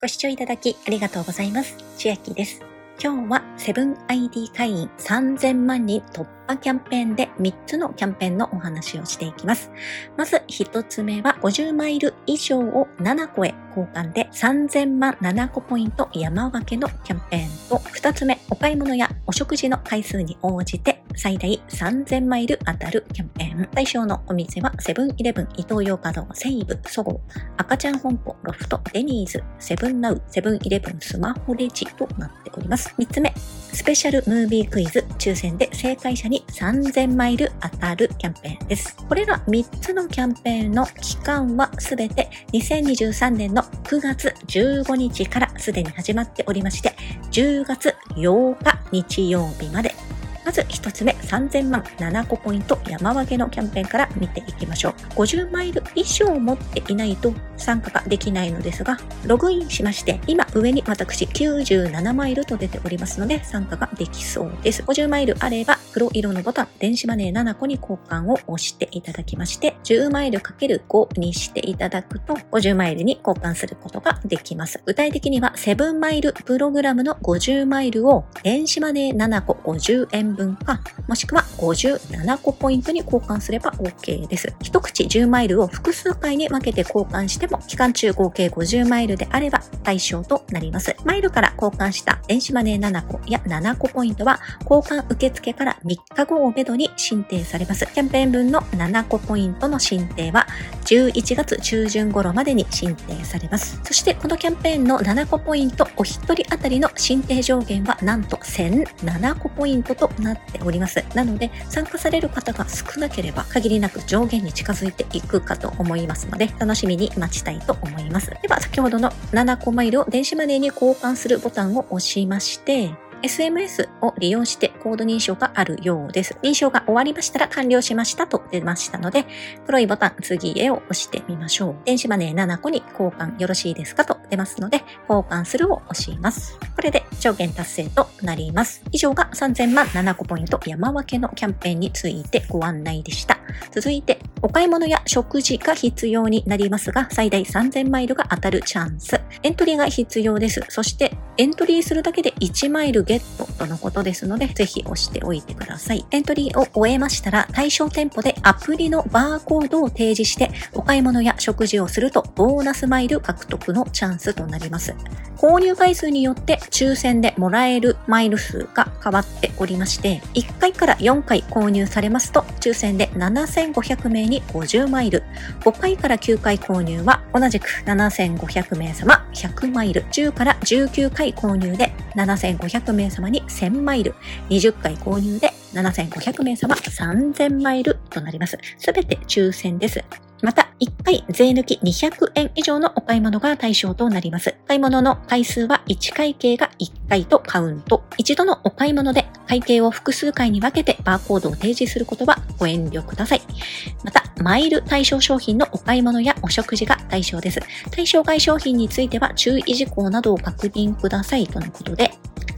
ご視聴いただきありがとうございます。千秋です。今日はセブン ID 会員3000万人突破キャンペーンで3つのキャンペーンのお話をしていきます。まず1つ目は50マイル以上を7個へ交換で3000万7個ポイント山分けのキャンペーンと2つ目お買い物やお食事の回数に応じて最大3000マイル当たるキャンペーン。対象のお店はセブンイレブン、イトーヨーカドー、セイブ、ソゴー、赤ちゃん本舗、ロフト、デニーズ、セブンナウ、セブンイレブンスマホレジとなっております。3つ目、スペシャルムービークイズ、抽選で正解者に3000マイル当たるキャンペーンです。これら3つのキャンペーンの期間はすべて2023年の9月15日からすでに始まっておりまして、10月8日日曜日までまず1つ目、3000万7個ポイント山分けのキャンペーンから見ていきましょう。50マイル以上持っていないと参加ができないのですが、ログインしまして、今上に私97マイルと出ておりますので参加ができそうです。50マイルあれば黒色のボタン、電子マネー7個に交換を押していただきまして、10マイル ×5 にしていただくと、50マイルに交換することができます。具体的には、7マイルプログラムの50マイルを電子マネー7個50円分か、もしくは57個ポイントに交換すれば OK です。一口10マイルを複数回に分けて交換しても、期間中合計50マイルであれば対象となります。マイルから交換した電子マネー7個や7個ポイントは、交換受付から3日後をめどに申請されます。キャンペーン分の7個ポイントの申請は、11月中旬頃までに申請されます。そしてこのキャンペーンの7個ポイントお一人当たりの申請上限はなんと1007個ポイントとななっております。なので、参加される方が少なければ限りなく上限に近づいていくかと思いますので、楽しみに待ちたいと思います。では、先ほどの7個マイルを電子マネーに交換するボタンを押しまして、SMS を利用してコード認証があるようです。認証が終わりましたら完了しましたと出ましたので、黒いボタン次へを押してみましょう。電子マネー7個に交換よろしいですかと出ますので、交換するを押します。これで上限達成となります。以上が3000万7個ポイント山分けのキャンペーンについてご案内でした。続いて、お買い物や食事が必要になりますが、最大3000マイルが当たるチャンス。エントリーが必要です。そして、エントリーするだけで1マイルゲットとのことですので、ぜひ押しておいてください。エントリーを終えましたら、対象店舗でアプリのバーコードを提示して、お買い物や食事をすると、ボーナスマイル獲得のチャンスとなります。購入回数によって抽選でもらえるマイル数が変わっておりまして、1回から4回購入されますと、抽選で7500名に50マイル、5回から9回購入は同じく7500名様100マイル、10から19回購入で7500名様に1000マイル、20回購入で7500名様3000マイルとなります。すべて抽選です。また、1回税抜き200円以上のお買い物が対象となります。買い物の回数は1会計が1回とカウント。一度のお買い物で会計を複数回に分けてバーコードを提示することはご遠慮ください。また、マイル対象商品のお買い物やお食事が対象です。対象外商品については注意事項などを確認くださいとのことで、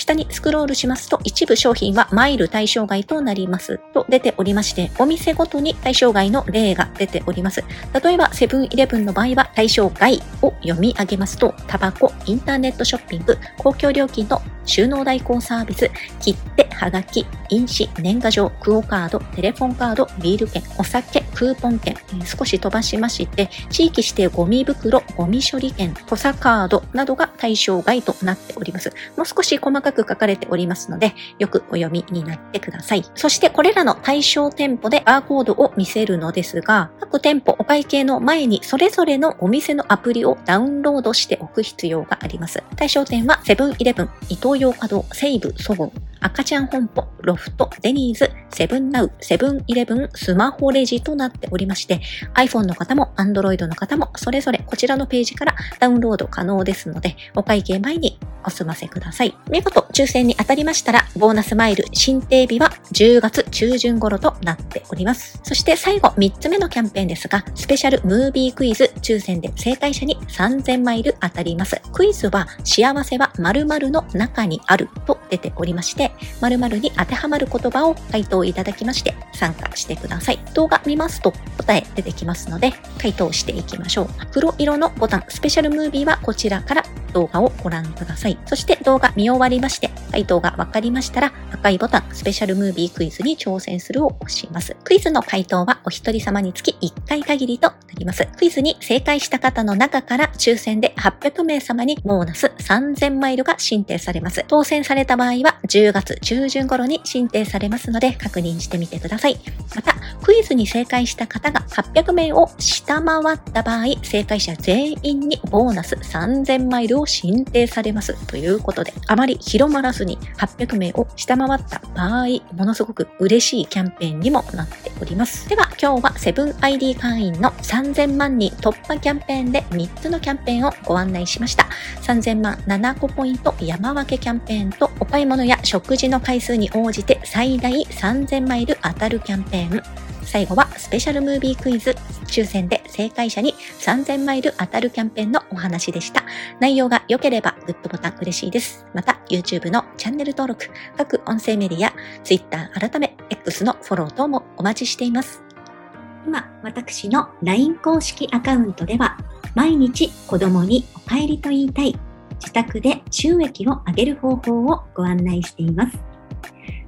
下にスクロールしますと、一部商品はマイル対象外となりますと出ておりまして、お店ごとに対象外の例が出ております。例えば、セブンイレブンの場合は対象外を読み上げますと、タバコ、インターネットショッピング、公共料金の収納代行サービス、切手、はがき、印紙、年賀状、クオカード、テレフォンカード、ビール券、お酒、クーポン券、少し飛ばしまして、地域指定ゴミ袋、ゴミ処理券、土佐カードなどが対象外となっております。もう少し細かく書かれておりますので、よくお読みになってください。そしてこれらの対象店舗でバーコードを見せるのですが、各店舗お会計の前にそれぞれのお店のアプリをダウンロードしておく必要があります。対象店はセブンイレブン、伊東洋華堂、西武、そごう、赤ちゃん本舗、ロフト、デニーズ、セブンナウ、セブンイレブン、スマホレジとなっておりまして、iPhone の方も Android の方もそれぞれこちらのページからダウンロード可能ですので、お会計前にお済ませください。見事抽選に当たりましたら、ボーナスマイル申請日は10月中旬頃となっております。そして最後3つ目のキャンペーンですが、スペシャルムービークイズ抽選で正解者に3000マイル当たります。クイズは幸せは〇〇の中にあると出ておりまして、〇〇に当てはまる言葉を回答いただきまして参加してください。動画見ますと答え出てきますので回答していきましょう。黒色のボタンスペシャルムービーはこちらから動画をご覧ください。そして動画見終わりまして、回答がわかりましたら、赤いボタン、スペシャルムービークイズに挑戦するを押します。クイズの回答はお一人様につき1回限りとなります。クイズに正解した方の中から抽選で800名様にボーナス3000マイルが申請されます。当選された場合は10月中旬頃に申請されますので確認してみてください。また、クイズに正解した方が800名を下回った場合、正解者全員にボーナス3000マイルをを申請されますということで、あまり広まらずに800名を下回った場合、ものすごく嬉しいキャンペーンにもなっております。では、今日は 7ID 会員の3000万人突破キャンペーンで3つのキャンペーンをご案内しました。3000万7個ポイント山分けキャンペーンとお買い物や食事の回数に応じて最大3000マイル当たるキャンペーン。最後はスペシャルムービークイズ抽選で正解者に3000マイル当たるキャンペーンのお話でした。内容が良ければグッドボタン嬉しいです。また YouTube のチャンネル登録、各音声メディア、Twitter 改め X のフォロー等もお待ちしています。今、私の LINE 公式アカウントでは毎日子供にお帰りと言いたい自宅で収益を上げる方法をご案内しています。